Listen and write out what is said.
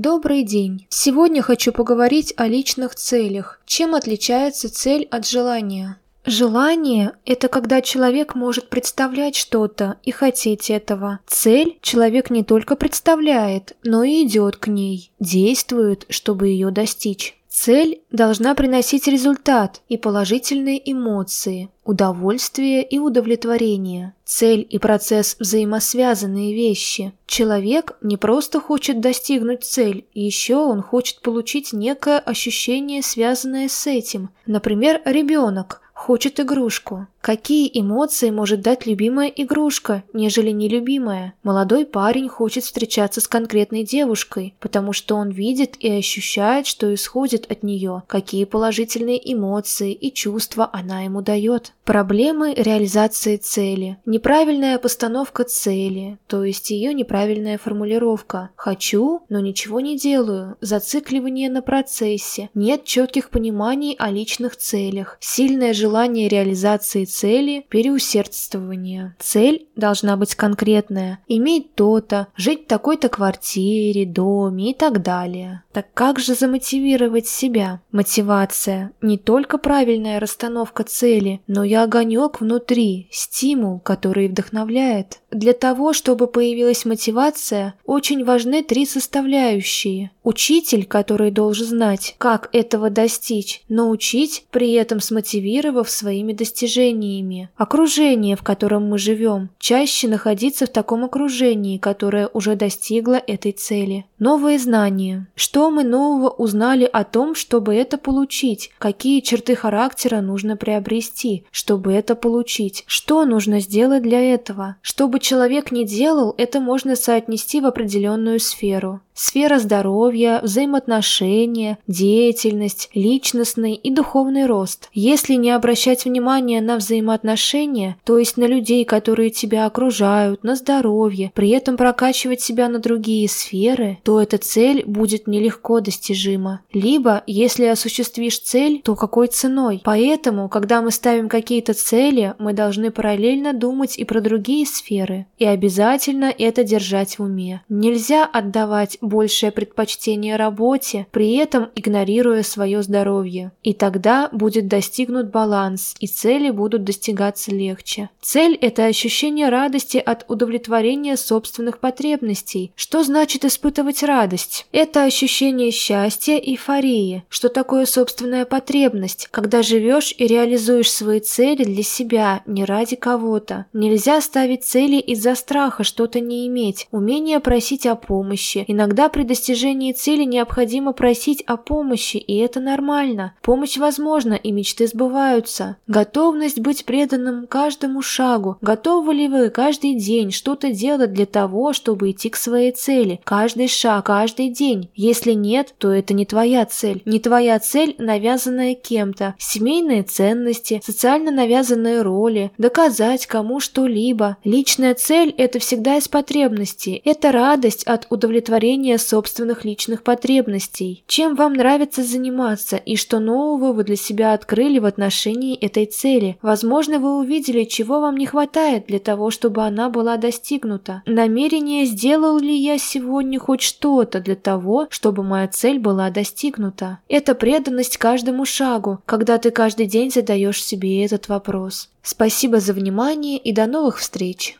Добрый день! Сегодня хочу поговорить о личных целях. Чем отличается цель от желания? Желание – это когда человек может представлять что-то и хотеть этого. Цель человек не только представляет, но и идет к ней, действует, чтобы ее достичь. Цель должна приносить результат и положительные эмоции, удовольствие и удовлетворение. Цель и процесс – взаимосвязанные вещи. Человек не просто хочет достигнуть цель, еще он хочет получить некое ощущение, связанное с этим. Например, ребенок – Хочет игрушку. Какие эмоции может дать любимая игрушка, нежели нелюбимая? Молодой парень хочет встречаться с конкретной девушкой, потому что он видит и ощущает, что исходит от нее, какие положительные эмоции и чувства она ему дает. Проблемы реализации цели. Неправильная постановка цели, то есть ее неправильная формулировка. «Хочу, но ничего не делаю», зацикливание на процессе, нет четких пониманий о личных целях, сильное желание реализации цели, переусердствование. Цель должна быть конкретная, иметь то-то, жить в такой-то квартире, доме и так далее. Так как же замотивировать себя? Мотивация – не только правильная расстановка цели, но и огонек внутри, стимул, который вдохновляет. Для того, чтобы появилась мотивация, очень важны три составляющие. Учитель, который должен знать, как этого достичь, но учить, при этом смотивировав своими достижениями. Окружение, в котором мы живем, чаще находиться в таком окружении, которое уже достигло этой цели. Новые знания. Что мы нового узнали о том, чтобы это получить? Какие черты характера нужно приобрести, чтобы это получить? Что нужно сделать для этого? Чтобы бы человек ни делал, это можно соотнести в определенную сферу. Сфера здоровья, взаимоотношения, деятельность, личностный и духовный рост. Если не обращать внимания на взаимоотношения, то есть на людей, которые тебя окружают, на здоровье, при этом прокачивать себя на другие сферы, то эта цель будет нелегко достижима. Либо, если осуществишь цель, то какой ценой? Поэтому, когда мы ставим какие-то цели, мы должны параллельно думать и про другие сферы. И обязательно это держать в уме. Нельзя отдавать большее предпочтение работе, при этом игнорируя свое здоровье. И тогда будет достигнут баланс, и цели будут достигаться легче. Цель – это ощущение радости от удовлетворения собственных потребностей. Что значит испытывать радость? Это ощущение счастья, эйфории. Что такое собственная потребность? Когда живешь и реализуешь свои цели для себя, не ради кого-то. Нельзя ставить цели из-за страха что-то не иметь. Умение просить о помощи, Иногда при достижении цели необходимо просить о помощи, и это нормально. Помощь возможна, и мечты сбываются. Готовность быть преданным каждому шагу. Готовы ли вы каждый день что-то делать для того, чтобы идти к своей цели? Каждый шаг, каждый день. Если нет, то это не твоя цель. Не твоя цель, навязанная кем-то. Семейные ценности, социально навязанные роли, доказать кому что-либо. Личная цель – это всегда из потребностей. Это радость от удовлетворения собственных личных потребностей. Чем вам нравится заниматься и что нового вы для себя открыли в отношении этой цели? Возможно, вы увидели, чего вам не хватает для того, чтобы она была достигнута. Намерение, сделал ли я сегодня хоть что-то для того, чтобы моя цель была достигнута. Это преданность каждому шагу, когда ты каждый день задаешь себе этот вопрос. Спасибо за внимание и до новых встреч!